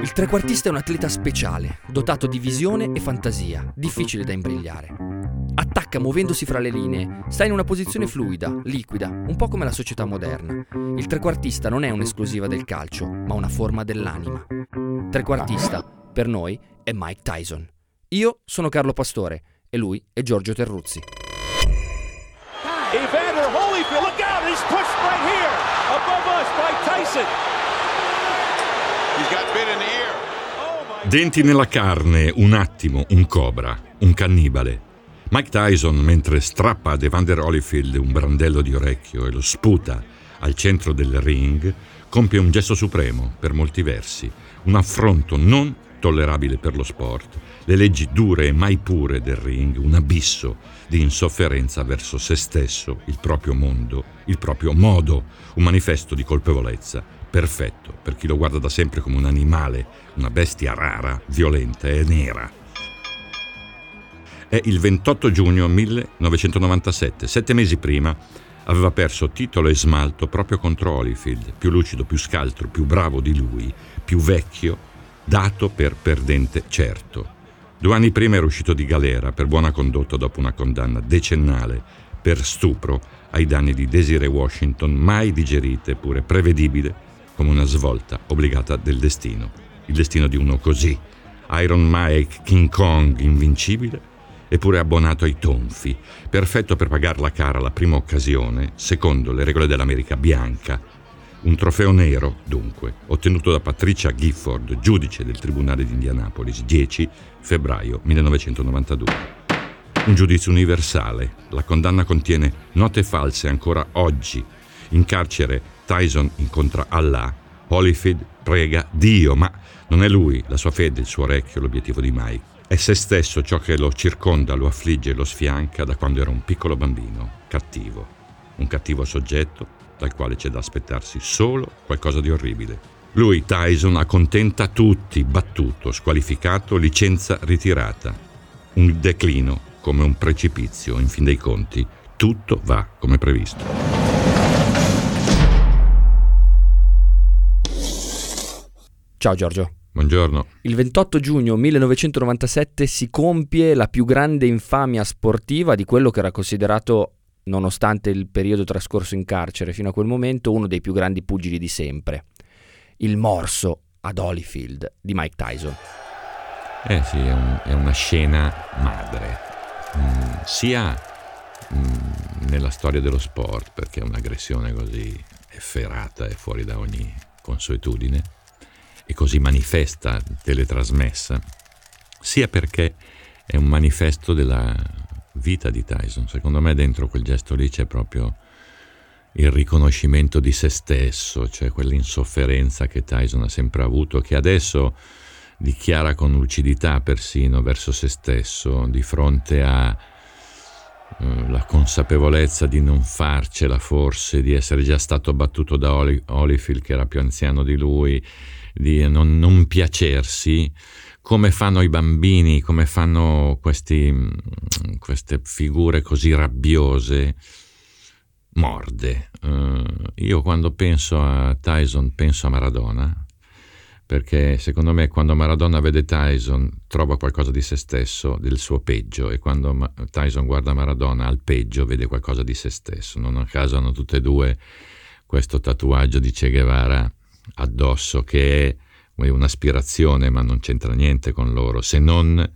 Il trequartista è un atleta speciale, dotato di visione e fantasia, difficile da imbrigliare. Attacca muovendosi fra le linee, sta in una posizione fluida, liquida, un po' come la società moderna. Il trequartista non è un'esclusiva del calcio, ma una forma dell'anima. Trequartista, per noi, è Mike Tyson. Io sono Carlo Pastore e lui è Giorgio Terruzzi. Evander Holyfield, look out, he's pushed right here, above us by Tyson. He's got bit in the ear. Denti nella carne, un attimo, un cobra, un cannibale. Mike Tyson, mentre strappa ad Evander Holyfield un brandello di orecchio e lo sputa al centro del ring, compie un gesto supremo per molti versi, un affronto non tollerabile per lo sport, le leggi dure e mai pure del ring, un abisso di insofferenza verso se stesso, il proprio mondo, il proprio modo, un manifesto di colpevolezza perfetto per chi lo guarda da sempre come un animale, una bestia rara, violenta e nera. È il 28 giugno 1997, sette mesi prima, aveva perso titolo e smalto proprio contro Holyfield, più lucido, più scaltro, più bravo di lui, più vecchio, dato per perdente certo. Due anni prima era uscito di galera per buona condotta dopo una condanna decennale per stupro ai danni di Desiree Washington, mai digerita eppure prevedibile come una svolta obbligata del destino. Il destino di uno così, Iron Mike King Kong invincibile, eppure abbonato ai tonfi, perfetto per pagarla cara la prima occasione, secondo le regole dell'America bianca, un trofeo nero, dunque, ottenuto da Patricia Gifford, giudice del Tribunale di Indianapolis, 10 febbraio 1992. Un giudizio universale. La condanna contiene note false ancora oggi. In carcere Tyson incontra Allah, Holyfield prega Dio, ma non è lui, la sua fede, il suo orecchio, l'obiettivo di Mike. È se stesso ciò che lo circonda, lo affligge e lo sfianca da quando era un piccolo bambino, cattivo. Un cattivo soggetto dal quale c'è da aspettarsi solo qualcosa di orribile. Lui, Tyson, accontenta tutti, battuto, squalificato, licenza ritirata. Un declino come un precipizio, in fin dei conti, tutto va come previsto. Ciao Giorgio. Buongiorno. Il 28 giugno 1997 si compie la più grande infamia sportiva di quello che era considerato nonostante il periodo trascorso in carcere fino a quel momento, uno dei più grandi pugili di sempre. Il morso ad Holyfield di Mike Tyson. Eh sì, è, un, è una scena madre, mm, sia mm, nella storia dello sport, perché un'aggressione così efferata e fuori da ogni consuetudine, e così manifesta, teletrasmessa, sia perché è un manifesto della vita di Tyson. Secondo me dentro quel gesto lì c'è proprio il riconoscimento di se stesso, cioè quell'insofferenza che Tyson ha sempre avuto, che adesso dichiara con lucidità persino verso se stesso, di fronte a uh, la consapevolezza di non farcela forse, di essere già stato battuto da Holyfield che era più anziano di lui, di non, non piacersi come fanno i bambini, come fanno questi, mm, queste figure così rabbiose, morde. Uh, io quando penso a Tyson penso a Maradona, perché secondo me quando Maradona vede Tyson trova qualcosa di se stesso, del suo peggio, e quando Ma- Tyson guarda Maradona al peggio vede qualcosa di se stesso. Non a caso hanno tutte e due questo tatuaggio di Che Guevara addosso che è un'aspirazione, ma non c'entra niente con loro, se non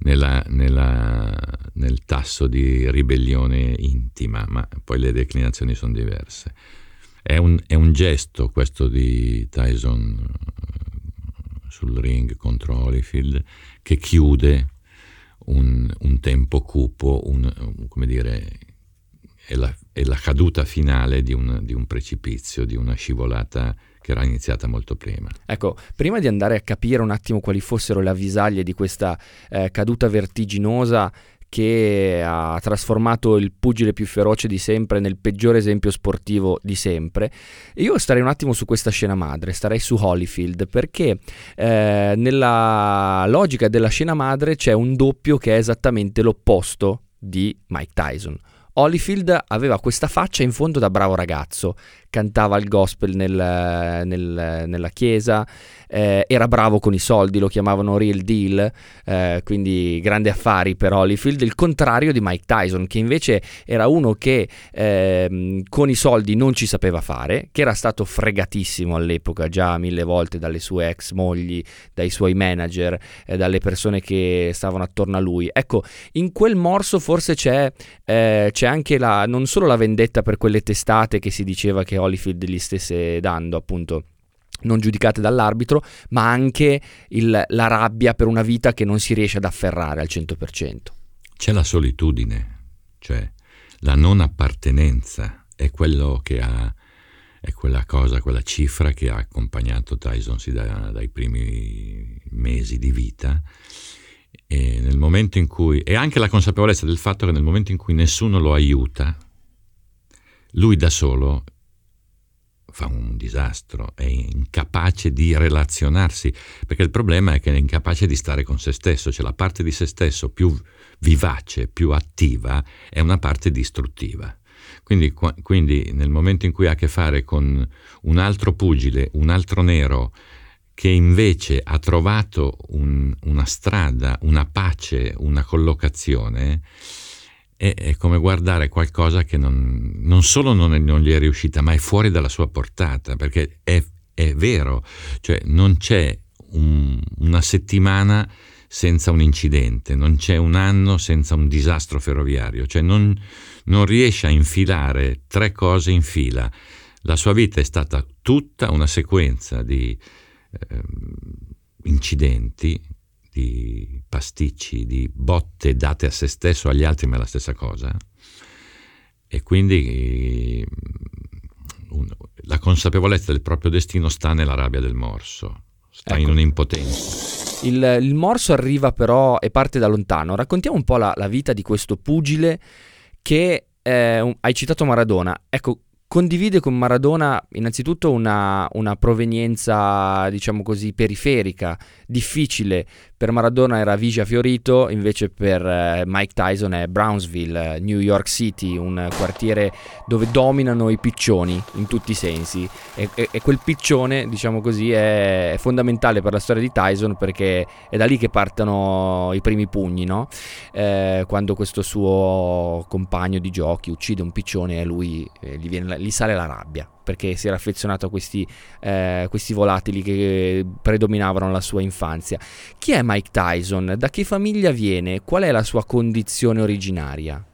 nella, nella, nel tasso di ribellione intima, ma poi le declinazioni sono diverse. È un, è un gesto questo di Tyson eh, sul ring contro Holyfield che chiude un, un tempo cupo, un, come dire, è la, è la caduta finale di un, di un precipizio, di una scivolata che era iniziata molto prima. Ecco, prima di andare a capire un attimo quali fossero le avvisaglie di questa eh, caduta vertiginosa che ha trasformato il pugile più feroce di sempre nel peggiore esempio sportivo di sempre. Io starei un attimo su questa scena madre, starei su Holyfield, perché eh, nella logica della scena madre c'è un doppio che è esattamente l'opposto di Mike Tyson. Holyfield aveva questa faccia in fondo da bravo ragazzo, cantava il gospel nel, nel, nella chiesa, eh, era bravo con i soldi, lo chiamavano real deal, eh, quindi grandi affari per Holyfield, il contrario di Mike Tyson, che invece era uno che eh, con i soldi non ci sapeva fare, che era stato fregatissimo all'epoca già mille volte dalle sue ex mogli, dai suoi manager, eh, dalle persone che stavano attorno a lui. Ecco, in quel morso forse c'è, eh, c'è anche la, non solo la vendetta per quelle testate che si diceva che Holyfield gli stesse dando, appunto non giudicate dall'arbitro, ma anche il, la rabbia per una vita che non si riesce ad afferrare al 100%. C'è la solitudine, cioè la non appartenenza è quello che ha è quella cosa, quella cifra che ha accompagnato Tyson da, dai primi mesi di vita e nel momento in cui e anche la consapevolezza del fatto che nel momento in cui nessuno lo aiuta lui da solo fa un disastro, è incapace di relazionarsi, perché il problema è che è incapace di stare con se stesso, cioè la parte di se stesso più vivace, più attiva, è una parte distruttiva. Quindi, quindi nel momento in cui ha a che fare con un altro pugile, un altro nero, che invece ha trovato un, una strada, una pace, una collocazione, è, è come guardare qualcosa che non, non solo non, è, non, gli è riuscita, ma è fuori dalla sua portata, perché è, è vero, cioè non c'è un, una settimana senza un incidente, non c'è un anno senza un disastro ferroviario, cioè non, non riesce a infilare tre cose in fila. La sua vita è stata tutta una sequenza di eh, incidenti di pasticci, di botte date a se stesso, agli altri, ma è la stessa cosa. E quindi un, la consapevolezza del proprio destino sta nella rabbia del morso, sta ecco. in un'impotenza. Il, il, morso arriva però e parte da lontano. Raccontiamo un po' la, la vita di questo pugile che eh, hai citato Maradona. Ecco, condivide con Maradona innanzitutto una, una, provenienza, diciamo così, periferica, difficile. Per Maradona era Vigia Fiorito, invece per eh, Mike Tyson è Brownsville, New York City, un quartiere dove dominano i piccioni in tutti i sensi. E, e, e quel piccione, diciamo così, è, è, fondamentale per la storia di Tyson perché è da lì che partono i primi pugni, no? Eh, quando questo suo compagno di giochi uccide un piccione e lui eh, gli viene gli sale la rabbia perché si era affezionato a questi, eh, questi volatili che predominavano la sua infanzia. Chi è Mike Tyson? Da che famiglia viene? Qual è la sua condizione originaria?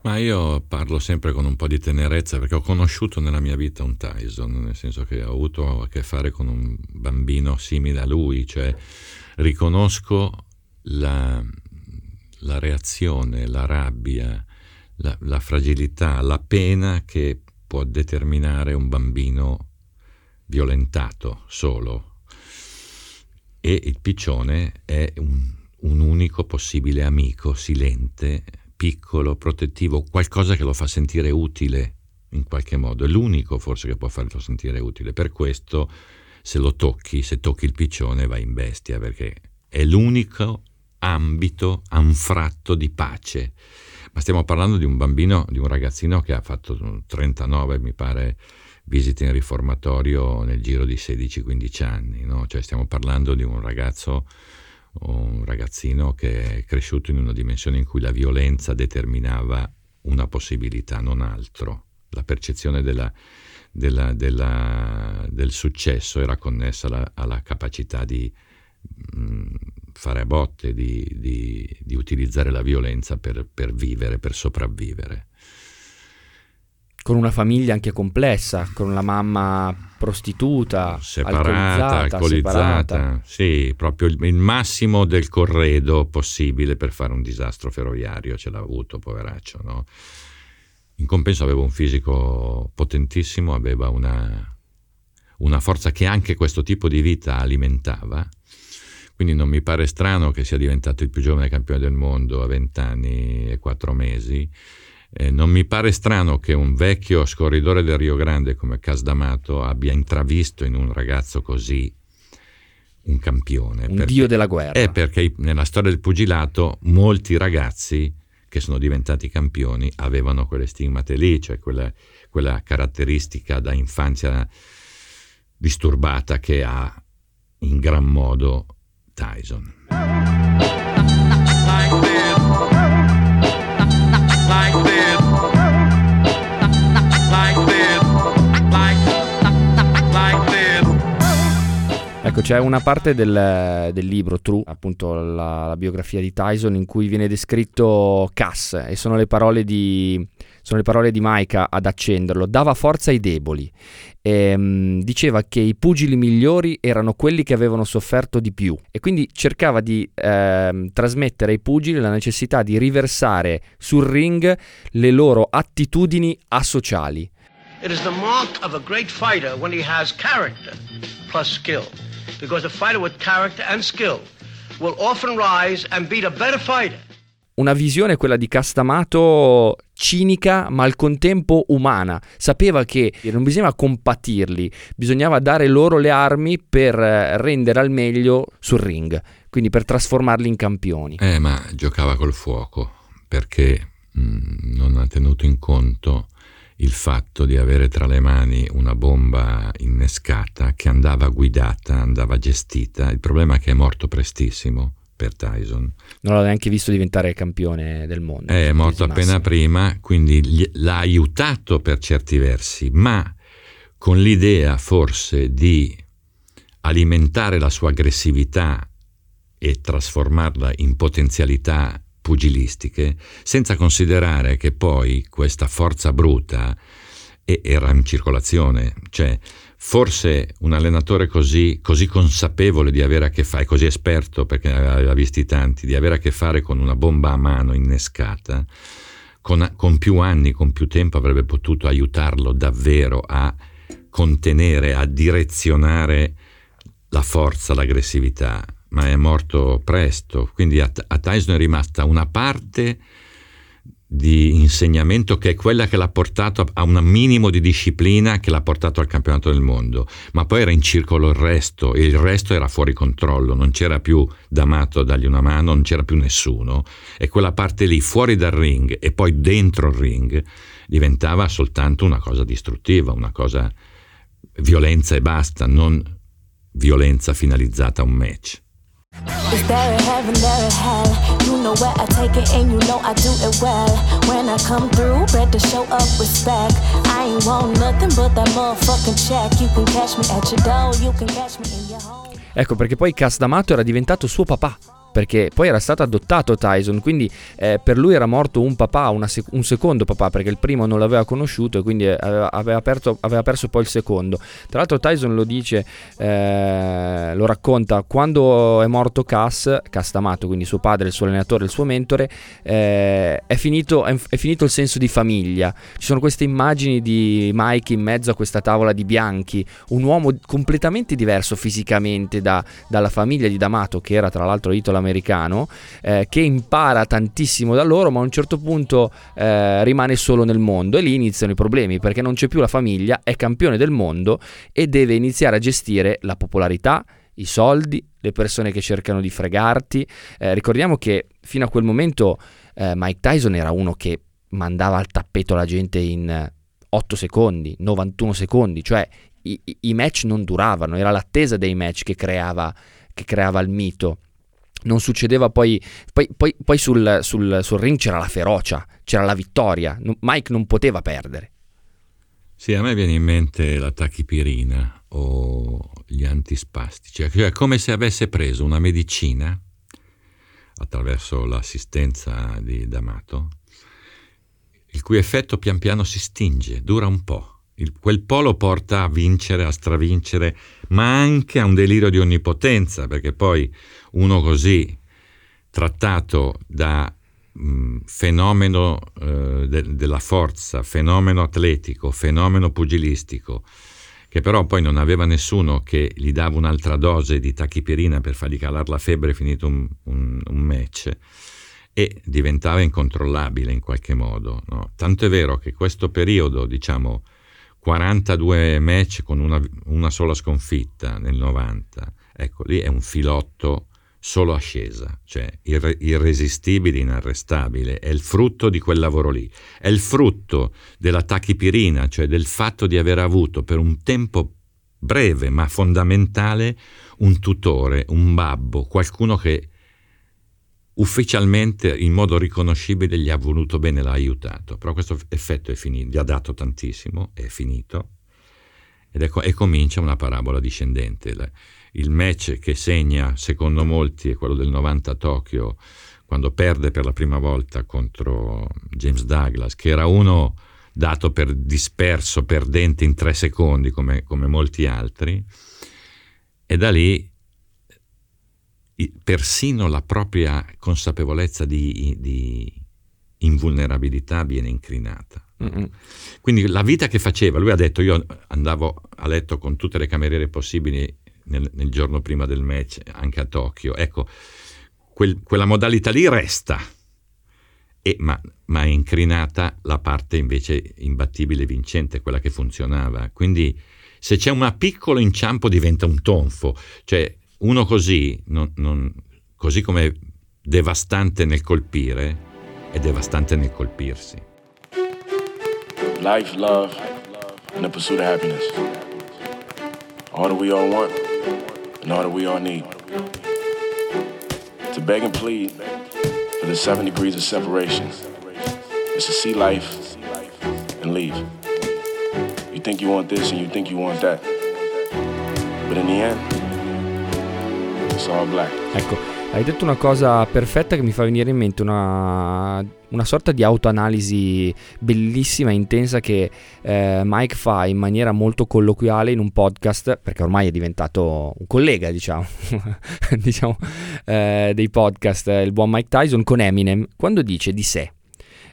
Ma io parlo sempre con un po' di tenerezza perché ho conosciuto nella mia vita un Tyson, nel senso che ho avuto a che fare con un bambino simile a lui, cioè riconosco la, la reazione, la rabbia, la, la fragilità, la pena che può determinare un bambino violentato solo. E il piccione è un, un unico possibile amico, silente, piccolo, protettivo, qualcosa che lo fa sentire utile in qualche modo. È l'unico forse che può farlo sentire utile. Per questo se lo tocchi, se tocchi il piccione vai in bestia, perché è l'unico ambito anfratto di pace ma stiamo parlando di un bambino, di un ragazzino che ha fatto 39, mi pare, visite in riformatorio nel giro di 16-15 anni, no? cioè stiamo parlando di un ragazzo un ragazzino che è cresciuto in una dimensione in cui la violenza determinava una possibilità, non altro. La percezione della, della, della, del successo era connessa alla, alla capacità di fare a botte, di, di, di utilizzare la violenza per, per, vivere, per sopravvivere. Con una famiglia anche complessa, con la mamma prostituta, separata, alcolizzata, alcolizzata separata. sì, proprio il, il, massimo del corredo possibile per fare un disastro ferroviario ce l'ha avuto, poveraccio, no? In compenso aveva un fisico potentissimo, aveva una, una forza che anche questo tipo di vita alimentava quindi non mi pare strano che sia diventato il più giovane campione del mondo a 20 anni e 4 mesi. Eh, non mi pare strano che un vecchio scorridore del Rio Grande come Casdamato abbia intravisto in un ragazzo così un campione. Un perché, dio della guerra. È perché nella storia del pugilato molti ragazzi che sono diventati campioni avevano quelle stigmate lì, cioè quella, quella caratteristica da infanzia disturbata che ha in gran modo Tyson. Ecco, c'è una parte del, del libro, True, appunto la, la, biografia di Tyson, in cui viene descritto Cass e sono le parole di, sono le parole di Mike ad accenderlo. Dava forza ai deboli. E, um, diceva che i pugili migliori erano quelli che avevano sofferto di più e quindi cercava di eh, trasmettere ai pugili la necessità di riversare sul ring le loro attitudini asociali. It is the mark of a great fighter when he has character plus skill. because a fighter with character and skill will often rise and beat a better fighter. Una visione, quella di Castamato, cinica ma al contempo umana. Sapeva che non bisognava compatirli, bisognava dare loro le armi per eh, rendere al meglio sul ring, quindi per trasformarli in campioni. Eh, ma giocava col fuoco perché mh, mm, non ha tenuto in conto il fatto di avere tra le mani una bomba innescata che andava guidata, andava gestita. Il problema è che è morto prestissimo per Tyson. Non l'ho neanche visto diventare campione del mondo. È morto appena massimo. prima, quindi gli, l'ha aiutato per certi versi, ma con l'idea forse di alimentare la sua aggressività e trasformarla in potenzialità pugilistiche, senza considerare che poi questa forza bruta era in circolazione, cioè forse un allenatore così, così consapevole di avere a che fare, così esperto perché ne aveva visti tanti, di avere a che fare con una bomba a mano innescata, con, con più anni, con più tempo avrebbe potuto aiutarlo davvero a contenere, a direzionare la forza, l'aggressività. Ma è morto presto, quindi a, a Tyson è rimasta una parte di insegnamento che è quella che l'ha portato a un minimo di disciplina che l'ha portato al campionato del mondo, ma poi era in circolo il resto e il resto era fuori controllo, non c'era più D'Amato a dargli una mano, non c'era più nessuno e quella parte lì fuori dal ring e poi dentro il ring diventava soltanto una cosa distruttiva, una cosa violenza e basta, non violenza finalizzata a un match. Know where I take it and you know I do it well. When I come through, better show up respect. I ain't want nothing but that motherfucking check. You can catch me at your door, you can catch me in your home. Ecco perché poi Cas D'Amato era diventato suo papà perché poi era stato adottato Tyson, quindi eh, per lui era morto un papà, sec- un secondo papà, perché il primo non l'aveva conosciuto e quindi aveva, aveva, aperto, aveva, perso poi il secondo. Tra l'altro Tyson lo dice, eh, lo racconta, quando è morto Cass, Cass D'Amato, quindi suo padre, il suo allenatore, il suo mentore, eh, è, finito, è, è finito il senso di famiglia. Ci sono queste immagini di Mike in mezzo a questa tavola di bianchi, un uomo completamente diverso fisicamente da, dalla famiglia di D'Amato, che era tra l'altro italo americano, eh, che impara tantissimo da loro, ma a un certo punto eh, rimane solo nel mondo e lì iniziano i problemi perché non c'è più la famiglia, è campione del mondo e deve iniziare a gestire la popolarità, i soldi, le persone che cercano di fregarti. Eh, ricordiamo che fino a quel momento eh, Mike Tyson era uno che mandava al tappeto la gente in 8 secondi, 91 secondi, cioè i, i match non duravano, era l'attesa dei match che creava, che creava il mito non succedeva poi, poi, poi, poi sul, sul, sul, ring c'era la ferocia, c'era la vittoria, Mike non poteva perdere. Sì, a me viene in mente la tachipirina o gli antispastici, cioè come se avesse preso una medicina attraverso l'assistenza di D'Amato, il cui effetto pian piano si stinge, dura un po'. Il, quel polo porta a vincere, a stravincere, ma anche a un delirio di onnipotenza, perché poi uno così trattato da mh, fenomeno eh, de- della forza, fenomeno atletico, fenomeno pugilistico, che però poi non aveva nessuno che gli dava un'altra dose di tachipirina per fargli calare la febbre finito un, un, un match e diventava incontrollabile in qualche modo. No? Tanto è vero che questo periodo, diciamo, 42 match con una, una sola sconfitta nel 90, ecco lì è un filotto solo ascesa, cioè irre- irresistibile, inarrestabile, è il frutto di quel lavoro lì, è il frutto della tachipirina, cioè del fatto di aver avuto per un tempo breve ma fondamentale un tutore, un babbo, qualcuno che ufficialmente in modo riconoscibile gli ha voluto bene, l'ha aiutato, però questo effetto è finito, gli ha dato tantissimo, è finito ecco, e comincia una parabola discendente. Il match che segna, secondo molti, è quello del 90 a Tokyo, quando perde per la prima volta contro James Douglas, che era uno dato per disperso, perdente in tre secondi, come, come molti altri, e da lì persino la propria consapevolezza di, di invulnerabilità viene incrinata. Quindi la vita che faceva, lui ha detto io andavo a letto con tutte le cameriere possibili nel, nel giorno prima del match, anche a Tokyo, ecco, quel, quella modalità lì resta, e, ma, ma, è incrinata la parte invece imbattibile vincente, quella che funzionava. Quindi se c'è un piccolo inciampo diventa un tonfo, cioè uno così, non, non, così come devastante nel colpire, è devastante nel colpirsi. Life, love, and the pursuit of happiness. All that we all want, and all that we all need. To beg and plead for the seven degrees of separation is to see life and leave. You think you want this and you think you want that. But in the end, it's all black. Ecco. Hai detto una cosa perfetta che mi fa venire in mente una, una sorta di autoanalisi bellissima e intensa che eh, Mike fa in maniera molto colloquiale in un podcast, perché ormai è diventato un collega, diciamo, diciamo eh, dei podcast, il buon Mike Tyson con Eminem, quando dice di sé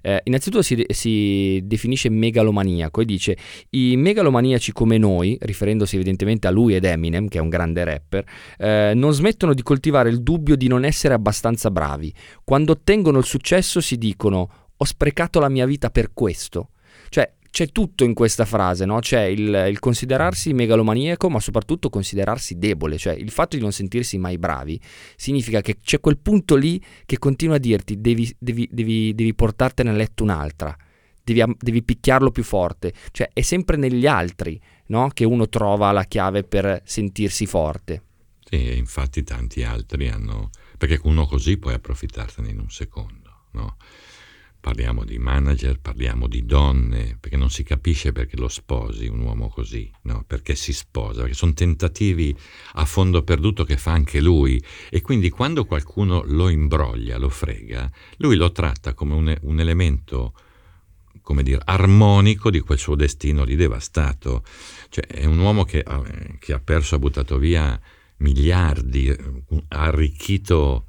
eh, innanzitutto si, si, definisce megalomaniaco e dice i megalomaniaci come noi, riferendosi evidentemente a lui ed Eminem, che è un grande rapper, eh, non smettono di coltivare il dubbio di non essere abbastanza bravi. Quando ottengono il successo si dicono ho sprecato la mia vita per questo. Cioè, c'è tutto in questa frase, no? C'è il, il, considerarsi megalomaniaco, ma soprattutto considerarsi debole, cioè il fatto di non sentirsi mai bravi significa che c'è quel punto lì che continua a dirti devi, devi, devi, devi portartene a letto un'altra, devi, devi, picchiarlo più forte, cioè è sempre negli altri no? che uno trova la chiave per sentirsi forte. Sì, infatti tanti altri hanno, perché uno così puoi approfittartene in un secondo, no? Parliamo di manager, parliamo di donne, perché non si capisce perché lo sposi un uomo così, no? perché si sposa, perché sono tentativi a fondo perduto che fa anche lui e quindi quando qualcuno lo imbroglia, lo frega, lui lo tratta come un, un elemento come dire, armonico di quel suo destino lì devastato. Cioè, è un uomo che, che ha perso, ha buttato via miliardi, ha arricchito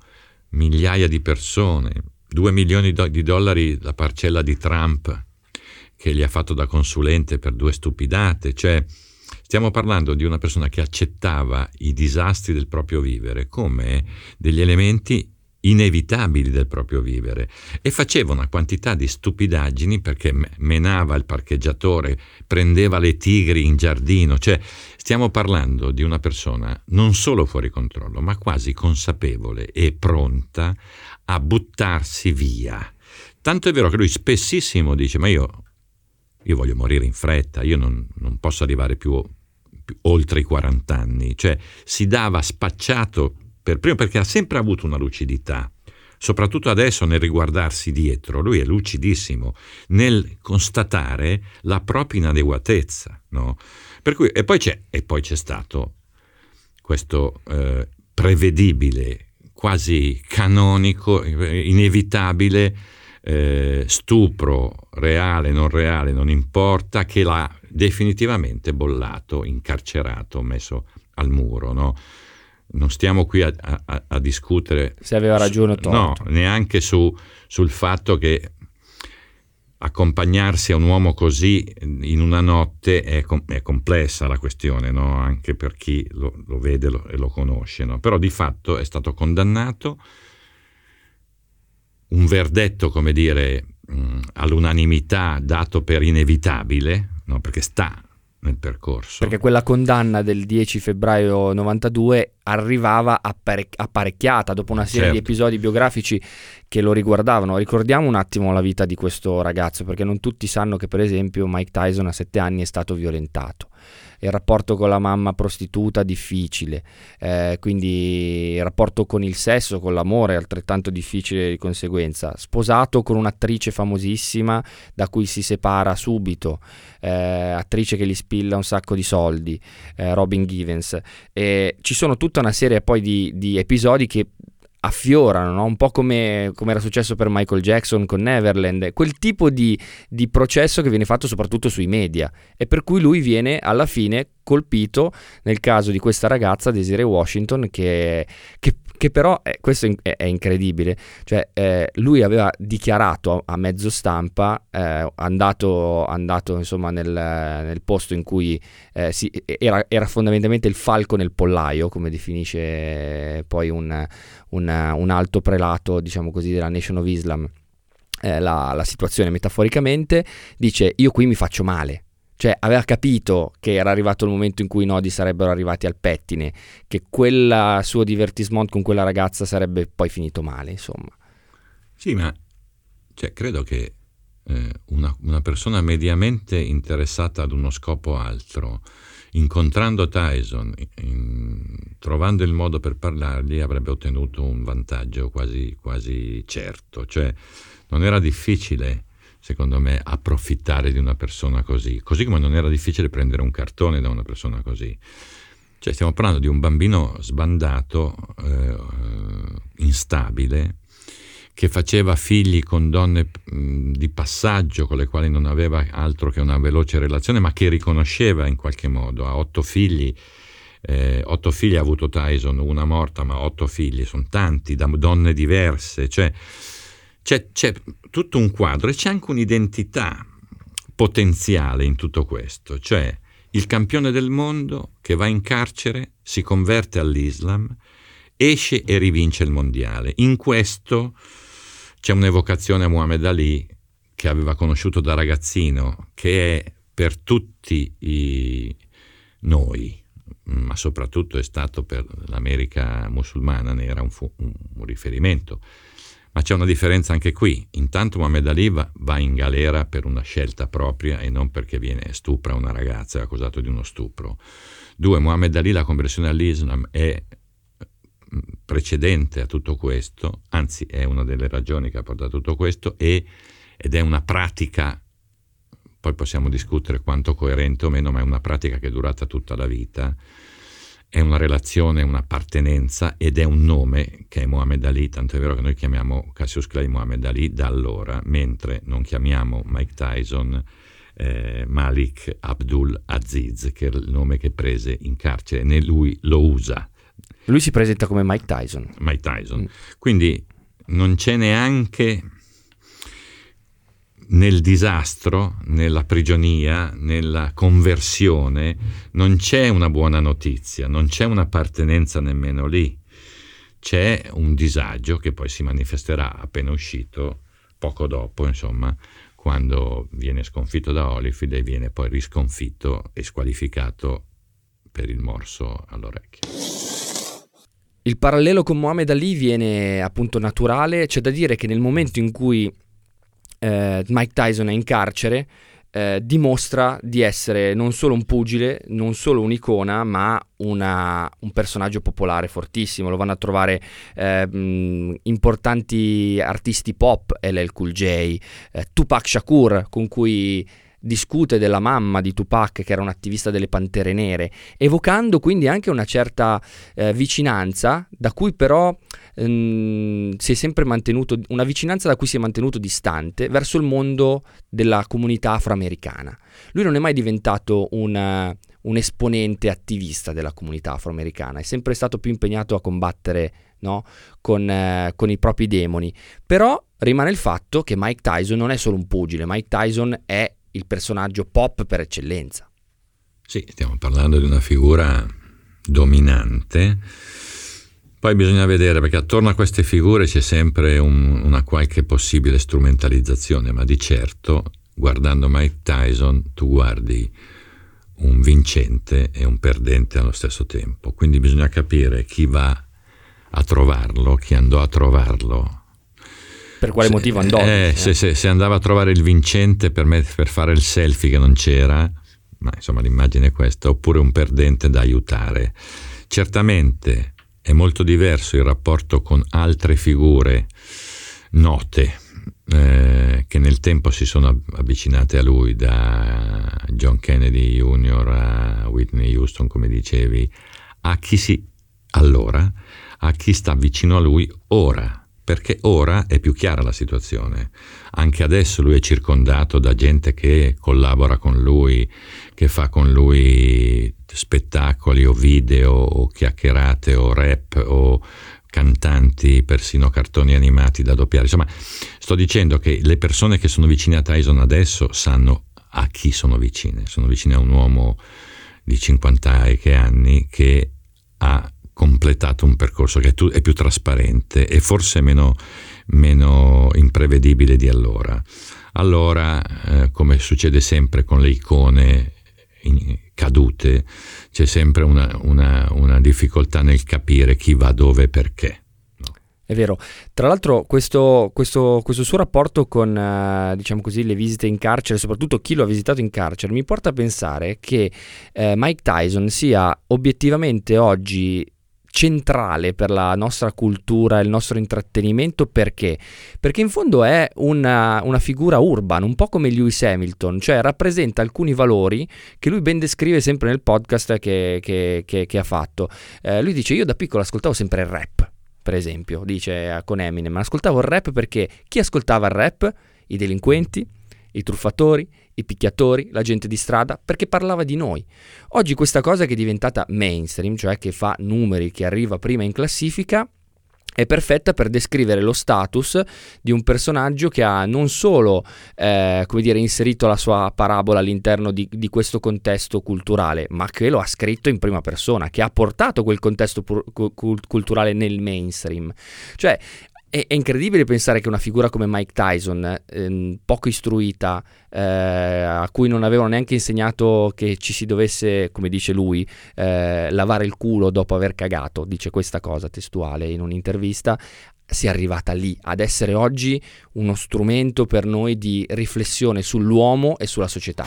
migliaia di persone, 2 milioni di dollari la parcella di Trump che gli ha fatto da consulente per due stupidate, cioè stiamo parlando di una persona che accettava i disastri del proprio vivere come degli elementi inevitabili del proprio vivere e faceva una quantità di stupidaggini perché menava il parcheggiatore, prendeva le tigri in giardino, cioè stiamo parlando di una persona non solo fuori controllo, ma quasi consapevole e pronta a buttarsi via. Tanto è vero che lui spessissimo dice, ma io, io voglio morire in fretta, io non, non posso arrivare più, più, oltre i 40 anni. Cioè si dava spacciato, per primo perché ha sempre avuto una lucidità, soprattutto adesso nel riguardarsi dietro, lui è lucidissimo nel constatare la propria inadeguatezza. No? Cui, e, poi e, poi c'è, stato questo eh, prevedibile quasi canonico, inevitabile eh, stupro reale, non reale, non importa, che l'ha definitivamente bollato, incarcerato, messo al muro. No? Non stiamo qui a, a, a discutere... Se aveva ragione o No, neanche su, sul fatto che accompagnarsi a un uomo così in una notte è, com- è complessa la questione, no? anche per chi lo, lo vede lo, e lo conosce, no? però di fatto è stato condannato, un verdetto, come dire, mh, all'unanimità dato per inevitabile, no? perché sta nel percorso. Perché quella condanna del 10 febbraio 92 arrivava appare- apparecchiata dopo una serie Certo. di episodi biografici che lo riguardavano. Ricordiamo un attimo la vita di questo ragazzo, perché non tutti sanno che, per esempio, Mike Tyson a sette anni è stato violentato. Il rapporto con la mamma prostituta difficile, eh, quindi il rapporto con il sesso, con l'amore altrettanto difficile di conseguenza. Sposato con un'attrice famosissima da cui si separa subito, eh, attrice che gli spilla un sacco di soldi, eh, Robin Givens. E ci sono tutta una serie poi di, di episodi che affiorano, no? un po' come, come era successo per Michael Jackson con Neverland, quel tipo di, di processo che viene fatto soprattutto sui media e per cui lui viene alla fine colpito nel caso di questa ragazza Desiree Washington che, che, che però, eh, questo è, è incredibile, cioè eh, lui aveva dichiarato a mezzo stampa, eh, andato, andato insomma nel, nel posto in cui eh, si- era, era fondamentalmente il falco nel pollaio, come definisce poi un, un, un alto prelato, diciamo così, della Nation of Islam, eh, la, la situazione metaforicamente, dice io qui mi faccio male. Cioè aveva capito che era arrivato il momento in cui i nodi sarebbero arrivati al pettine, che quel suo divertissement con quella ragazza sarebbe poi finito male, insomma. Sì, ma cioè, credo che eh, una, una persona mediamente interessata ad uno scopo altro, incontrando Tyson, in- trovando il modo per parlargli, avrebbe ottenuto un vantaggio quasi, quasi certo. Cioè, non era difficile, secondo me, approfittare di una persona così, così come non era difficile prendere un cartone da una persona così. Cioè, stiamo parlando di un bambino sbandato, eh, instabile, che faceva figli con donne mh, di passaggio con le quali non aveva altro che una veloce relazione, ma che riconosceva in qualche modo. Ha otto figli, eh, otto figli ha avuto Tyson, una morta, ma otto figli, sono tanti, da donne diverse, cioè c'è, c'è tutto un quadro e c'è anche un'identità potenziale in tutto questo, cioè il campione del mondo che va in carcere, si converte all'Islam, esce e rivince il mondiale. In questo c'è un'evocazione a Muhammad Ali che aveva conosciuto da ragazzino, che è per tutti i noi, ma soprattutto è stato per l'America musulmana, ne era un, fu- un riferimento. Ma c'è una differenza anche qui. Intanto Muhammad Ali va, in galera per una scelta propria e non perché viene stupra una ragazza, è accusato di uno stupro. Due, Muhammad Ali, la conversione all'Islam è mh, precedente a tutto questo, anzi è una delle ragioni che ha portato a tutto questo e, ed è una pratica, poi possiamo discutere quanto coerente o meno, ma è una pratica che è durata tutta la vita, è una relazione, un'appartenenza ed è un nome che è Muhammad Ali, tanto è vero che noi chiamiamo Cassius Clay Muhammad Ali da allora, mentre non chiamiamo Mike Tyson eh, Malik Abdul Aziz, che era il nome che prese in carcere, né lui lo usa, Lui si presenta come Mike Tyson. Mike Tyson. Mm. Quindi non c'è neanche nel disastro, nella prigionia, nella conversione, non c'è una buona notizia, non c'è un'appartenenza nemmeno lì. C'è un disagio che poi si manifesterà appena uscito, poco dopo, insomma, quando viene sconfitto da Holyfield e viene poi risconfitto e squalificato per il morso all'orecchio. Il parallelo con Muhammad Ali viene appunto naturale, c'è da dire che nel momento in cui eh, Mike Tyson è in carcere eh, dimostra di essere non solo un pugile, non solo un'icona, ma una- un personaggio popolare fortissimo. Lo vanno a trovare eh, importanti artisti pop, LL Cool J, eh, Tupac Shakur, con cui discute della mamma di Tupac, che era un attivista delle Pantere Nere, evocando quindi anche una certa eh, vicinanza, da cui però ehm, si è sempre mantenuto, una vicinanza da cui si è mantenuto distante verso il mondo della comunità afroamericana. Lui non è mai diventato un, un esponente attivista della comunità afroamericana, è sempre stato più impegnato a combattere no, con, eh, con i propri demoni. Però rimane il fatto che Mike Tyson non è solo un pugile, Mike Tyson è il personaggio pop per eccellenza. Sì, stiamo parlando di una figura dominante. Poi bisogna vedere perché attorno a queste figure c'è sempre un- una qualche possibile strumentalizzazione, ma di certo, guardando Mike Tyson, tu guardi un vincente e un perdente allo stesso tempo. Quindi bisogna capire chi va a trovarlo, chi andò a trovarlo. Per quale se, motivo andò? Eh, se, se, se, andava a trovare il vincente per, me, per fare il selfie che non c'era, ma insomma l'immagine è questa, oppure un perdente da aiutare. Certamente è molto diverso il rapporto con altre figure note eh, che nel tempo si sono avvicinate a lui, da John Kennedy Jr. a Whitney Houston, come dicevi, a chi si allora, a chi sta vicino a lui ora perché ora è più chiara la situazione. Anche adesso lui è circondato da gente che collabora con lui, che fa con lui spettacoli o video o chiacchierate o rap o cantanti, persino cartoni animati da doppiare. Insomma, sto dicendo che le persone che sono vicine a Tyson adesso sanno a chi sono vicine. Sono vicine a un uomo di 50 e che anni che ha completato un percorso che è, più trasparente e forse meno, meno imprevedibile di allora. Allora, eh, come succede sempre con le icone cadute, c'è sempre una, una, una difficoltà nel capire chi va dove e perché. È vero. Tra l'altro questo, questo, questo suo rapporto con eh, diciamo così, le visite in carcere, soprattutto chi lo ha visitato in carcere, mi porta a pensare che eh, Mike Tyson sia obiettivamente oggi centrale per la nostra cultura il nostro intrattenimento perché? Perché in fondo è una, una, figura urban, un po' come Lewis Hamilton, cioè rappresenta alcuni valori che lui ben descrive sempre nel podcast che, che, che, che ha fatto. Eh, lui dice io da piccolo ascoltavo sempre il rap, per esempio, dice con Eminem, ascoltavo il rap perché chi ascoltava il rap? I delinquenti, i truffatori, i picchiatori, la gente di strada, perché parlava di noi. Oggi questa cosa che è diventata mainstream, cioè che fa numeri, che arriva prima in classifica, è perfetta per descrivere lo status di un personaggio che ha non solo eh, come dire, inserito la sua parabola all'interno di, di, questo contesto culturale, ma che lo ha scritto in prima persona, che ha portato quel contesto pur, cu- culturale nel mainstream. Cioè, è, incredibile pensare che una figura come Mike Tyson, ehm, poco istruita, eh, a cui non avevano neanche insegnato che ci si dovesse, come dice lui, eh, lavare il culo dopo aver cagato, dice questa cosa testuale in un'intervista, sia arrivata lì, ad essere oggi uno strumento per noi di riflessione sull'uomo e sulla società.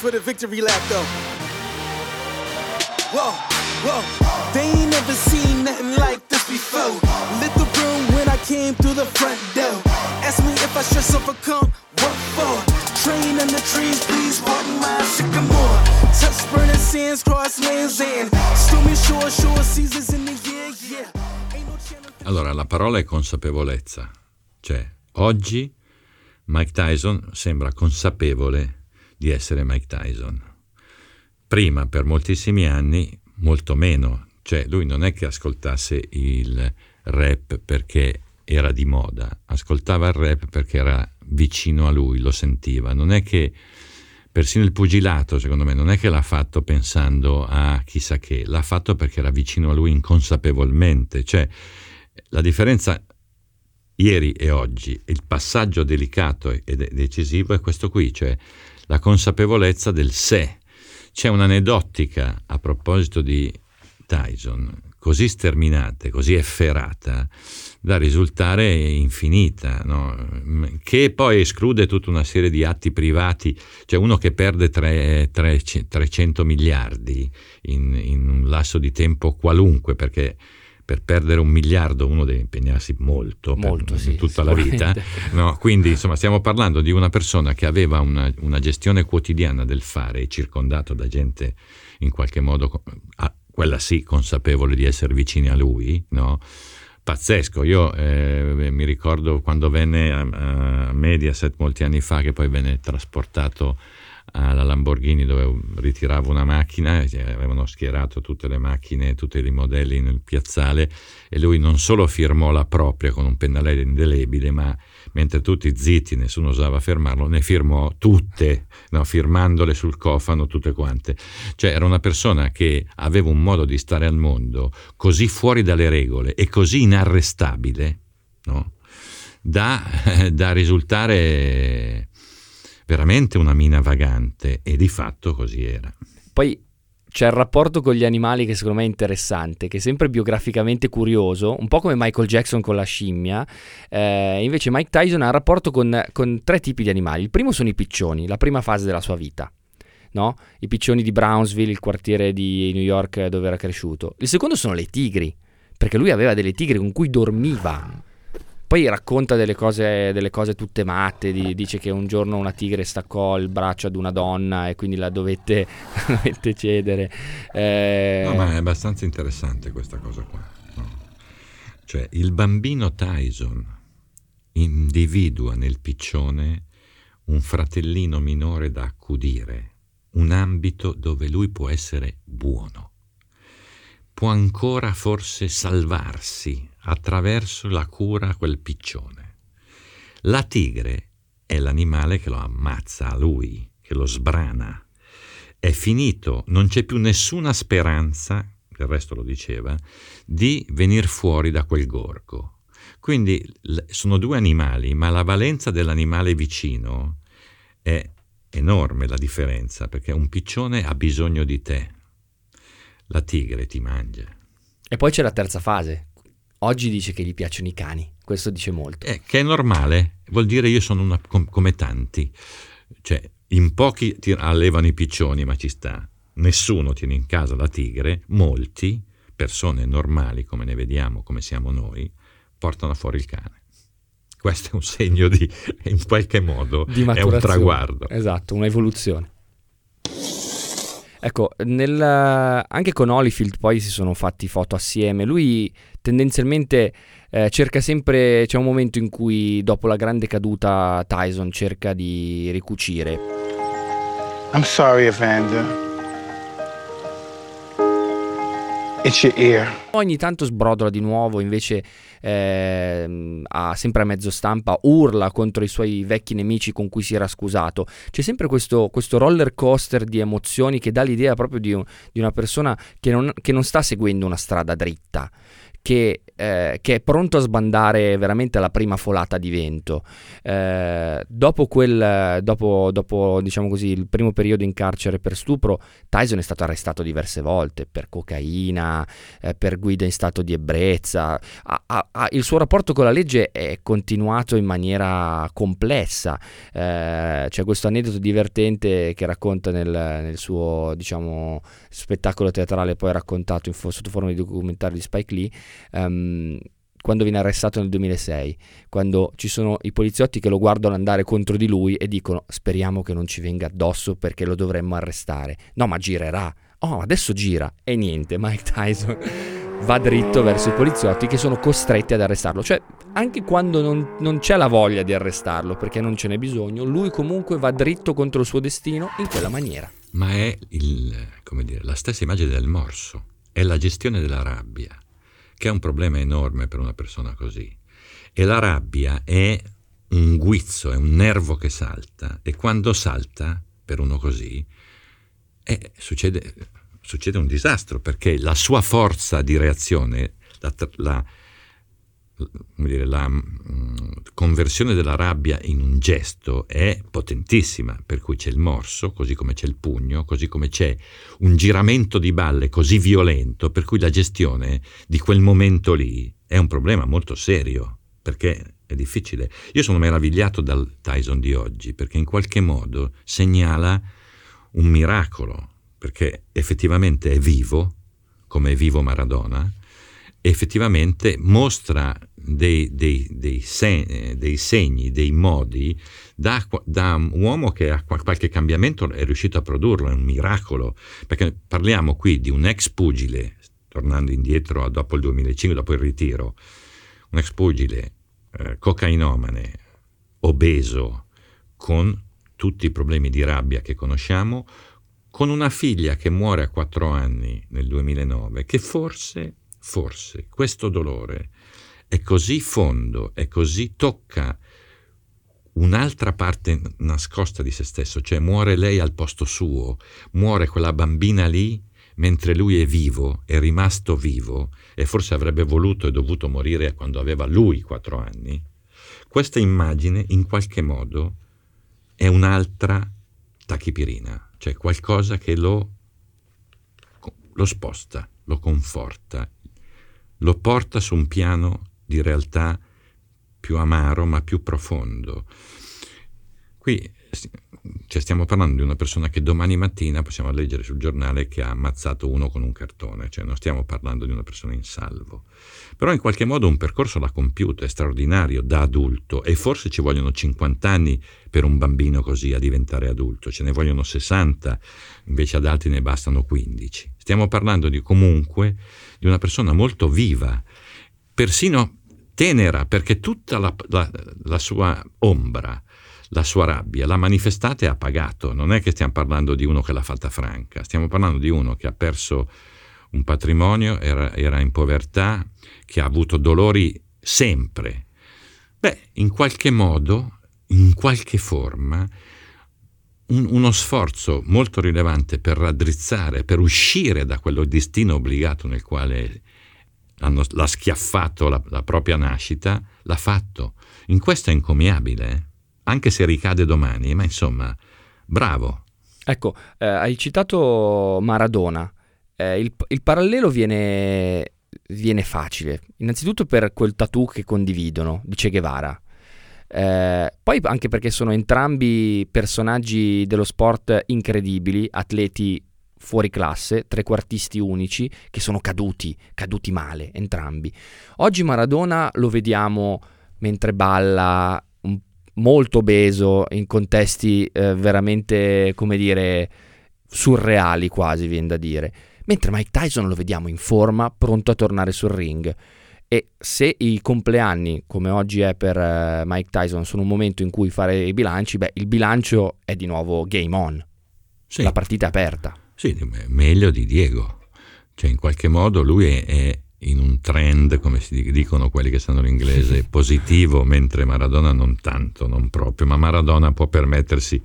For the victory lap though. Whoa, whoa. They ain't never seen nothing like this before. Lit the room when I came through the front door. Ask me if I stress overcome. What for? Train in the trees, please pardon my sycamore. Touch burning sands, cross lands and stormy shore, shore seasons in the year, yeah. Allora, la parola è consapevolezza. Cioè, oggi Mike Tyson sembra consapevole di essere Mike Tyson prima per moltissimi anni molto meno, cioè lui non è che ascoltasse il rap perché era di moda, ascoltava il rap perché era vicino a lui, lo sentiva, non è che persino il pugilato, secondo me, non è che l'ha fatto pensando a chissà che, l'ha fatto perché era vicino a lui inconsapevolmente, cioè la differenza ieri e oggi, il passaggio delicato e decisivo è questo qui, cioè la consapevolezza del sé, c'è un'aneddotica a proposito di Tyson, così sterminata, così efferata, da risultare infinita, no? che poi esclude tutta una serie di atti privati, cioè uno che perde 3, 3, 300 miliardi in, in, un lasso di tempo qualunque, perché per perdere un miliardo uno deve impegnarsi molto, molto per, sì, tutta la vita. No? Quindi insomma stiamo parlando di una persona che aveva una, una, gestione quotidiana del fare, circondato da gente in qualche modo, a, quella sì, consapevole di essere vicini a lui, no? pazzesco. Io eh, mi ricordo quando venne a, a Mediaset molti anni fa, che poi venne trasportato alla Lamborghini dove ritiravo una macchina, avevano schierato tutte le macchine, tutti i modelli nel piazzale e lui non solo firmò la propria con un pennarello indelebile, ma mentre tutti zitti, nessuno osava fermarlo, ne firmò tutte, no, firmandole sul cofano tutte quante. Cioè era una persona che aveva un modo di stare al mondo così fuori dalle regole e così inarrestabile, no? da, da risultare veramente una mina vagante e di fatto così era. Poi c'è il rapporto con gli animali che secondo me è interessante, che è sempre biograficamente curioso, un po' come Michael Jackson con la scimmia. Eh, invece Mike Tyson ha un rapporto con, con, tre tipi di animali. Il primo sono i piccioni, la prima fase della sua vita. No? I piccioni di Brownsville, il quartiere di New York dove era cresciuto. Il secondo sono le tigri, perché lui aveva delle tigri con cui dormiva. Poi racconta delle cose, delle cose tutte matte, di, dice che un giorno una tigre staccò il braccio ad una donna e quindi la dovette, dovette cedere. Eh... No, ma è abbastanza interessante questa cosa qua. No? Cioè, il bambino Tyson individua nel piccione un fratellino minore da accudire, un ambito dove lui può essere buono può ancora forse salvarsi attraverso la cura a quel piccione. La tigre è l'animale che lo ammazza a lui, che lo sbrana. È finito, non c'è più nessuna speranza, del resto lo diceva, di venire fuori da quel gorgo. Quindi sono due animali, ma la valenza dell'animale vicino è enorme la differenza, perché un piccione ha bisogno di te, la tigre ti mangia. E poi c'è la terza fase, Oggi dice che gli piacciono i cani, questo dice molto. Eh, che è normale, vuol dire io sono una, com, come tanti. Cioè, in pochi ti allevano i piccioni, ma ci sta. Nessuno tiene in casa la tigre, molti, persone normali come ne vediamo, come siamo noi, portano fuori il cane. Questo è un segno di, in qualche modo, è un traguardo. Esatto, un'evoluzione. Ecco, nel, anche con Holyfield poi si sono fatti foto assieme. Lui tendenzialmente eh, cerca sempre, c'è un momento in cui dopo la grande caduta Tyson cerca di ricucire. I'm sorry Evander. It's your ear. Ogni tanto sbrodola di nuovo, invece eh, ha sempre a mezzo stampa, urla contro i suoi vecchi nemici con cui si era scusato. C'è sempre questo, questo roller coaster di emozioni che dà l'idea proprio di, un, di una persona che non, che non sta seguendo una strada dritta che, eh, che, è pronto a sbandare veramente la prima folata di vento. Eh, dopo, quel, dopo, dopo diciamo così, il primo periodo in carcere per stupro, Tyson è stato arrestato diverse volte per cocaina, eh, per guida in stato di ebbrezza. Ha, ha, ha, il suo rapporto con la legge è continuato in maniera complessa. Eh, c'è questo aneddoto divertente che racconta nel, nel suo diciamo, spettacolo teatrale, poi raccontato in, sotto forma di documentario di Spike Lee um, quando viene arrestato nel 2006, quando ci sono i poliziotti che lo guardano andare contro di lui e dicono speriamo che non ci venga addosso perché lo dovremmo arrestare. No, ma girerà. Oh, adesso gira. E niente, Mike Tyson va dritto verso i poliziotti che sono costretti ad arrestarlo. Cioè, anche quando non, non c'è la voglia di arrestarlo perché non ce n'è bisogno, lui comunque va dritto contro il suo destino in quella maniera. Ma è il, dire, la stessa immagine del morso, è la gestione della rabbia che è un problema enorme per una persona così. E la rabbia è un guizzo, è un nervo che salta e quando salta per uno così eh, succede, succede, un disastro perché la sua forza di reazione, la, la dire, la mm, conversione della rabbia in un gesto è potentissima, per cui c'è il morso, così come c'è il pugno, così come c'è un giramento di balle così violento, per cui la gestione di quel momento lì è un problema molto serio, perché è difficile. Io sono meravigliato dal Tyson di oggi, perché in qualche modo segnala un miracolo, perché effettivamente è vivo, come è vivo Maradona, effettivamente mostra dei, dei, dei, segni, dei, segni, dei modi da, da, un uomo che a qualche cambiamento è riuscito a produrlo, è un miracolo, perché parliamo qui di un ex pugile, tornando indietro dopo il 2005, dopo il ritiro, un ex pugile eh, cocainomane, obeso, con tutti i problemi di rabbia che conosciamo, con una figlia che muore a quattro anni nel 2009, che forse forse questo dolore è così fondo, è così tocca un'altra parte nascosta di se stesso, cioè muore lei al posto suo, muore quella bambina lì mentre lui è vivo, è rimasto vivo e forse avrebbe voluto e dovuto morire quando aveva lui quattro anni. questa immagine in qualche modo è un'altra tachipirina, cioè qualcosa che lo, lo sposta, lo conforta, lo porta su un piano di realtà più amaro ma più profondo. Qui cioè stiamo parlando di una persona che domani mattina possiamo leggere sul giornale che ha ammazzato uno con un cartone, cioè non stiamo parlando di una persona in salvo. Però in qualche modo un percorso l'ha compiuto, è straordinario da adulto e forse ci vogliono 50 anni per un bambino così a diventare adulto, ce ne vogliono 60, invece ad altri ne bastano 15. Stiamo parlando di comunque di una persona molto viva, persino tenera, perché tutta la, la, la sua ombra, la sua rabbia, l'ha manifestata e ha pagato. Non è che stiamo parlando di uno che l'ha fatta franca, stiamo parlando di uno che ha perso un patrimonio, era, era in povertà, che ha avuto dolori sempre. Beh, in qualche modo, in qualche forma, un, uno sforzo molto rilevante per raddrizzare, per uscire da quello destino obbligato nel quale hanno, l'ha schiaffato la, la propria nascita, l'ha fatto. In questo è encomiabile. Eh? anche se ricade domani, ma insomma, bravo. Ecco, eh, hai citato Maradona. Eh, il, il, parallelo viene, viene, facile, innanzitutto per quel tattoo che condividono di Che Guevara. Eh, poi anche perché sono entrambi personaggi dello sport incredibili, atleti fuori classe, trequartisti unici che sono caduti, caduti male, entrambi. Oggi Maradona lo vediamo mentre balla molto obeso in contesti eh, veramente, come dire, surreali quasi, viene da dire. Mentre Mike Tyson lo vediamo in forma, pronto a tornare sul ring. E se i compleanni, come oggi è per uh, Mike Tyson, sono un momento in cui fare i bilanci, beh, il bilancio è di nuovo game on. Sì. La partita è aperta. Sì, meglio di Diego. Cioè, in qualche modo lui è, è in un trend, come si dicono quelli che sanno l'inglese, positivo, mentre Maradona non tanto, non proprio, ma Maradona può permettersi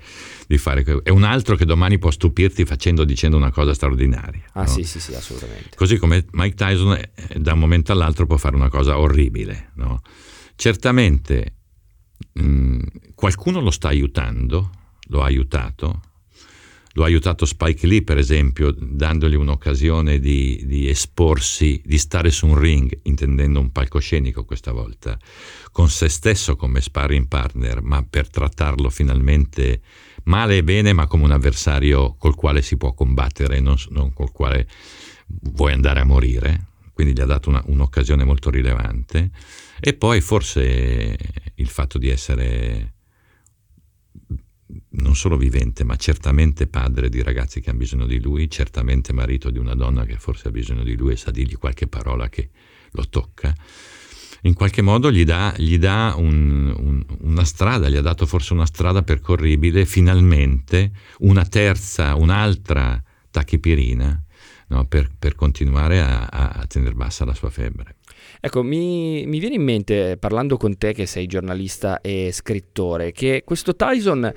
di fare... È un altro che domani può stupirti facendo, dicendo una cosa straordinaria. Ah no? sì, sì, sì, assolutamente. Così come Mike Tyson eh, da un momento all'altro può fare una cosa orribile. No? Certamente mh, qualcuno lo sta aiutando, lo ha aiutato, lo ha aiutato Spike Lee, per esempio, dandogli un'occasione di, di, esporsi, di stare su un ring, intendendo un palcoscenico questa volta, con se stesso come sparring partner, ma per trattarlo finalmente male e bene, ma come un avversario col quale si può combattere, non, non col quale vuoi andare a morire. Quindi gli ha dato una, un'occasione molto rilevante. E poi forse il fatto di essere non solo vivente, ma certamente padre di ragazzi che hanno bisogno di lui, certamente marito di una donna che forse ha bisogno di lui e sa dirgli qualche parola che lo tocca, in qualche modo gli dà, gli dà un, un, una strada, gli ha dato forse una strada percorribile, finalmente una terza, un'altra tachipirina no, per, per, continuare a, a tenere bassa la sua febbre. Ecco, mi, mi, viene in mente, parlando con te che sei giornalista e scrittore, che questo Tyson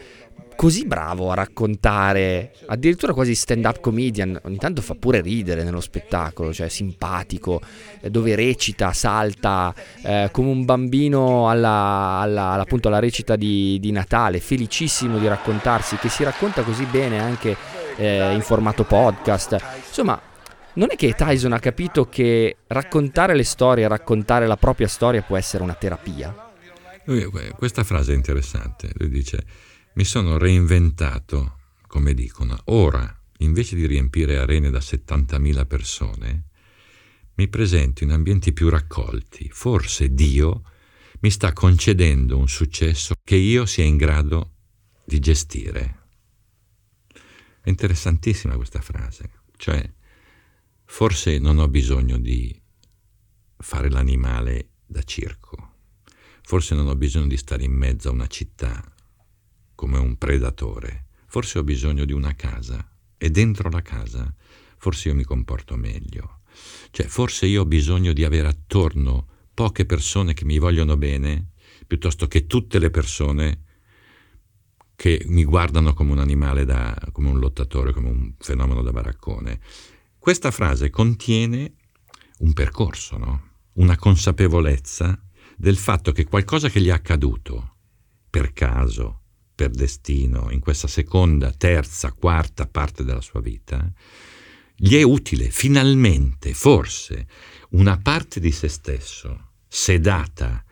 così bravo a raccontare, addirittura quasi stand-up comedian, ogni tanto fa pure ridere nello spettacolo, cioè simpatico, eh, dove recita, salta eh, come un bambino alla, alla, appunto alla recita di, di, Natale, felicissimo di raccontarsi, che si racconta così bene anche eh, in formato podcast. Insomma, non è che Tyson ha capito che raccontare le storie, raccontare la propria storia può essere una terapia? Questa frase è interessante, lui dice mi sono reinventato, come dicono, ora invece di riempire arene da 70.000 persone, mi presento in ambienti più raccolti. Forse Dio mi sta concedendo un successo che io sia in grado di gestire. È interessantissima questa frase, cioè forse non ho bisogno di fare l'animale da circo, forse non ho bisogno di stare in mezzo a una città come un predatore. Forse ho bisogno di una casa e dentro la casa forse io mi comporto meglio. Cioè, forse io ho bisogno di avere attorno poche persone che mi vogliono bene, piuttosto che tutte le persone che mi guardano come un animale, da, come un lottatore, come un fenomeno da baraccone. Questa frase contiene un percorso, no? una consapevolezza del fatto che qualcosa che gli è accaduto per caso, per destino, in questa seconda, terza, quarta parte della sua vita, gli è utile finalmente, forse, una parte di se stesso, sedata,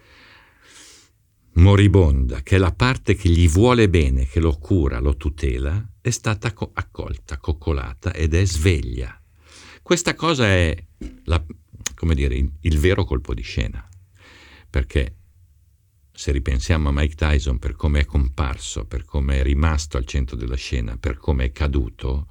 moribonda, che è la parte che gli vuole bene, che lo cura, lo tutela, è stata accolta, coccolata ed è sveglia. Questa cosa è la, come dire, il vero colpo di scena, perché se ripensiamo a Mike Tyson per come è comparso, per come è rimasto al centro della scena, per come è caduto,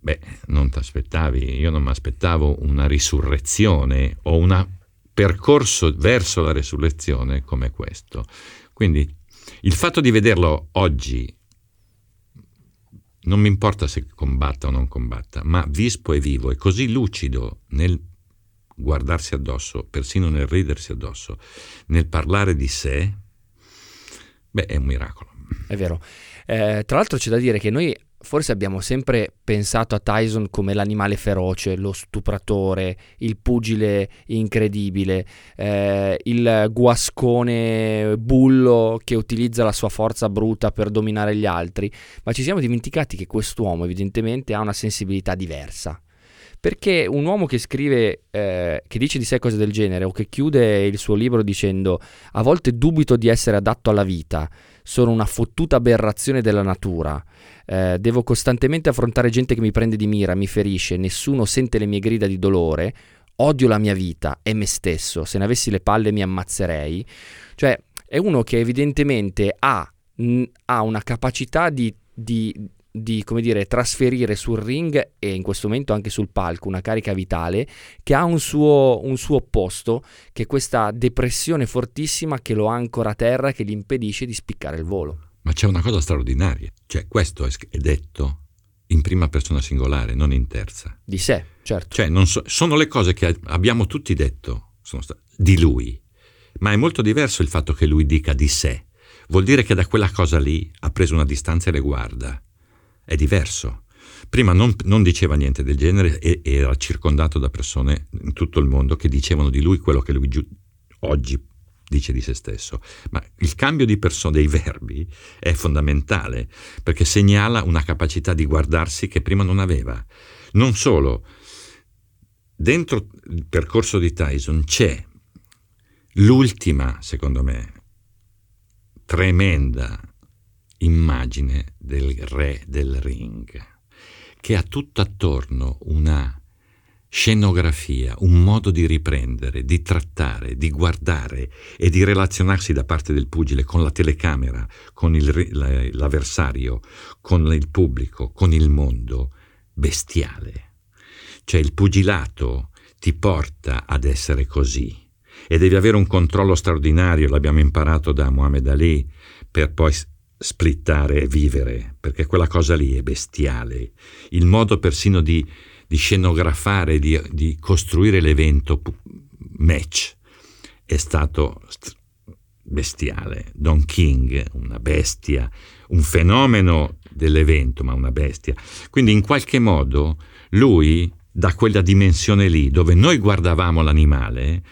beh, non ti aspettavi, io non mi aspettavo una risurrezione o un percorso verso la risurrezione come questo. Quindi il fatto di vederlo oggi, non mi importa se combatta o non combatta, ma vispo e vivo e così lucido nel guardarsi addosso, persino nel ridersi addosso, nel parlare di sé, beh, è un miracolo. È vero. Eh, tra l'altro c'è da dire che noi forse abbiamo sempre pensato a Tyson come l'animale feroce, lo stupratore, il pugile incredibile, eh, il guascone bullo che utilizza la sua forza bruta per dominare gli altri, ma ci siamo dimenticati che quest'uomo evidentemente ha una sensibilità diversa. Perché un uomo che scrive, eh, che dice di sé cose del genere o che chiude il suo libro dicendo a volte dubito di essere adatto alla vita, sono una fottuta aberrazione della natura, eh, devo costantemente affrontare gente che mi prende di mira, mi ferisce, nessuno sente le mie grida di dolore, odio la mia vita e me stesso, se ne avessi le palle mi ammazzerei. Cioè è uno che evidentemente ha, mh, ha una capacità di, di di come dire, trasferire sul ring e in questo momento anche sul palco una carica vitale che ha un suo, un suo opposto, che è questa depressione fortissima che lo ancora a terra, che gli impedisce di spiccare il volo. Ma c'è una cosa straordinaria, cioè questo è detto in prima persona singolare, non in terza. Di sé, certo. Cioè so, sono le cose che abbiamo tutti detto sta, di lui, ma è molto diverso il fatto che lui dica di sé. Vuol dire che da quella cosa lì ha preso una distanza e le guarda è diverso. Prima non, non, diceva niente del genere e era circondato da persone in tutto il mondo che dicevano di lui quello che lui giu- oggi dice di se stesso. Ma il cambio di persona dei verbi è fondamentale perché segnala una capacità di guardarsi che prima non aveva. Non solo, dentro il percorso di Tyson c'è l'ultima, secondo me, tremenda immagine del re del ring, che ha tutto attorno una scenografia, un modo di riprendere, di trattare, di guardare e di relazionarsi da parte del pugile con la telecamera, con il, l'avversario, con il pubblico, con il mondo, bestiale. Cioè il pugilato ti porta ad essere così e devi avere un controllo straordinario, l'abbiamo imparato da Muhammad Ali, per poi splittare e vivere, perché quella cosa lì è bestiale. Il modo persino di, di scenografare, di, di, costruire l'evento match è stato bestiale. Don King, una bestia, un fenomeno dell'evento, ma una bestia. Quindi in qualche modo lui, da quella dimensione lì, dove noi guardavamo l'animale,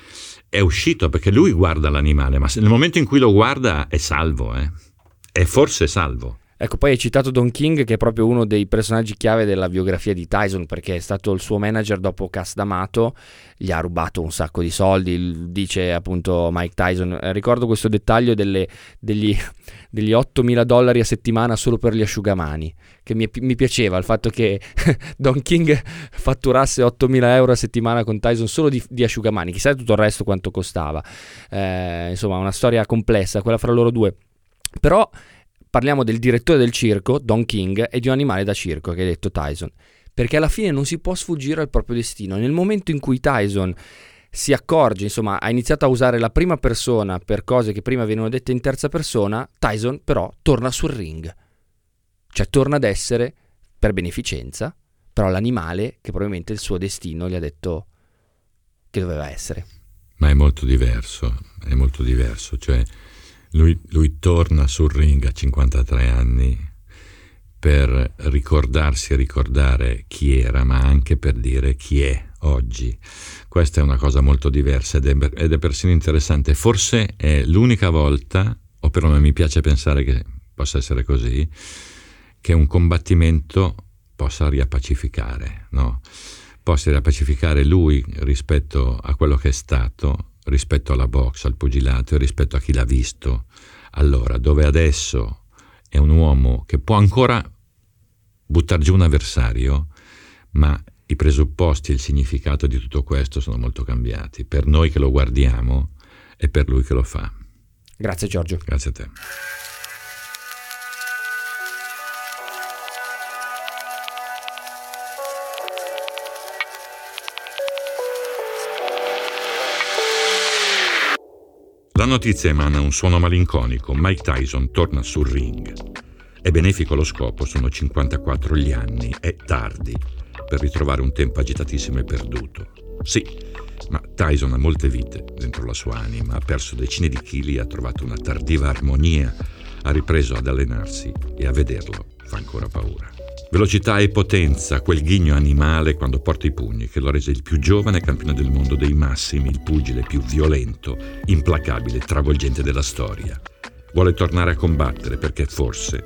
è uscito perché lui guarda l'animale, ma nel momento in cui lo guarda è salvo, eh è forse salvo. Ecco, poi hai citato Don King, che è proprio uno dei personaggi chiave della biografia di Tyson, perché è stato il suo manager dopo Cass D'Amato, gli ha rubato un sacco di soldi, dice appunto Mike Tyson. Eh, ricordo questo dettaglio delle, degli, degli 8.000 dollari a settimana solo per gli asciugamani, che mi, mi piaceva il fatto che Don King fatturasse 8.000 euro a settimana con Tyson solo di, di asciugamani, chissà tutto il resto quanto costava. Eh, insomma, una storia complessa, quella fra loro due. Però parliamo del direttore del circo, Don King, e di un animale da circo, che ha detto Tyson. Perché alla fine non si può sfuggire al proprio destino. Nel momento in cui Tyson si accorge, insomma, ha iniziato a usare la prima persona per cose che prima venivano dette in terza persona, Tyson però torna sul ring. Cioè torna ad essere, per beneficenza, però l'animale che probabilmente il suo destino gli ha detto che doveva essere. Ma è molto diverso, è molto diverso, cioè lui, lui torna sul ring a 53 anni per ricordarsi e ricordare chi era, ma anche per dire chi è oggi. Questa è una cosa molto diversa ed è, ed è persino interessante. Forse è l'unica volta, o perlomeno mi piace pensare che possa essere così, che un combattimento possa riappacificare, no? possa riappacificare lui rispetto a quello che è stato, rispetto alla box, al pugilato e rispetto a chi l'ha visto. Allora, dove adesso è un uomo che può ancora buttare giù un avversario, ma i presupposti e il significato di tutto questo sono molto cambiati, per noi che lo guardiamo e per lui che lo fa. Grazie Giorgio. Grazie a te. La notizia emana un suono malinconico. Mike Tyson torna sul ring. È benefico lo scopo, sono 54 gli anni, è tardi per ritrovare un tempo agitatissimo e perduto. Sì, ma Tyson ha molte vite dentro la sua anima, ha perso decine di chili, ha trovato una tardiva armonia, ha ripreso ad allenarsi e a vederlo fa ancora paura. Velocità e potenza, quel ghigno animale quando porta i pugni che lo rese il più giovane campione del mondo dei massimi, il pugile più violento, implacabile, travolgente della storia. Vuole tornare a combattere perché forse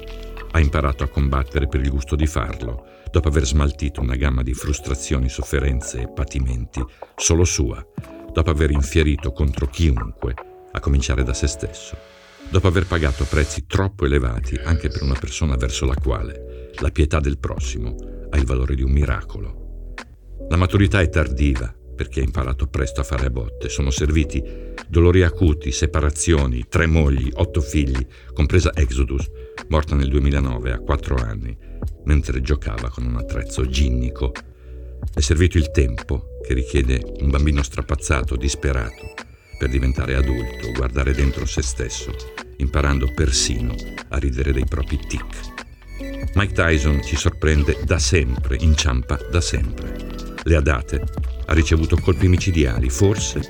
ha imparato a combattere per il gusto di farlo, dopo aver smaltito una gamma di frustrazioni, sofferenze e patimenti solo sua, dopo aver infierito contro chiunque, a cominciare da se stesso, dopo aver pagato prezzi troppo elevati anche per una persona verso la quale la pietà del prossimo ha il valore di un miracolo. La maturità è tardiva perché ha imparato presto a fare a botte. Sono serviti dolori acuti, separazioni, tre mogli, otto figli, compresa Exodus, morta nel 2009 a quattro anni, mentre giocava con un attrezzo ginnico. È servito il tempo che richiede un bambino strapazzato, disperato, per diventare adulto, guardare dentro se stesso, imparando persino a ridere dei propri tic. Mike Tyson ci sorprende da sempre, inciampa da sempre. Le ha date, ha ricevuto colpi micidiali, forse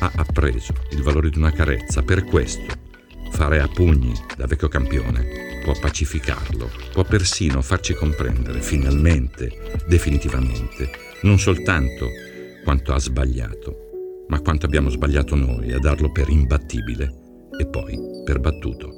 ha appreso il valore di una carezza. Per questo, fare a pugni da vecchio campione può pacificarlo, può persino farci comprendere finalmente, definitivamente, non soltanto quanto ha sbagliato, ma quanto abbiamo sbagliato noi a darlo per imbattibile e poi per battuto.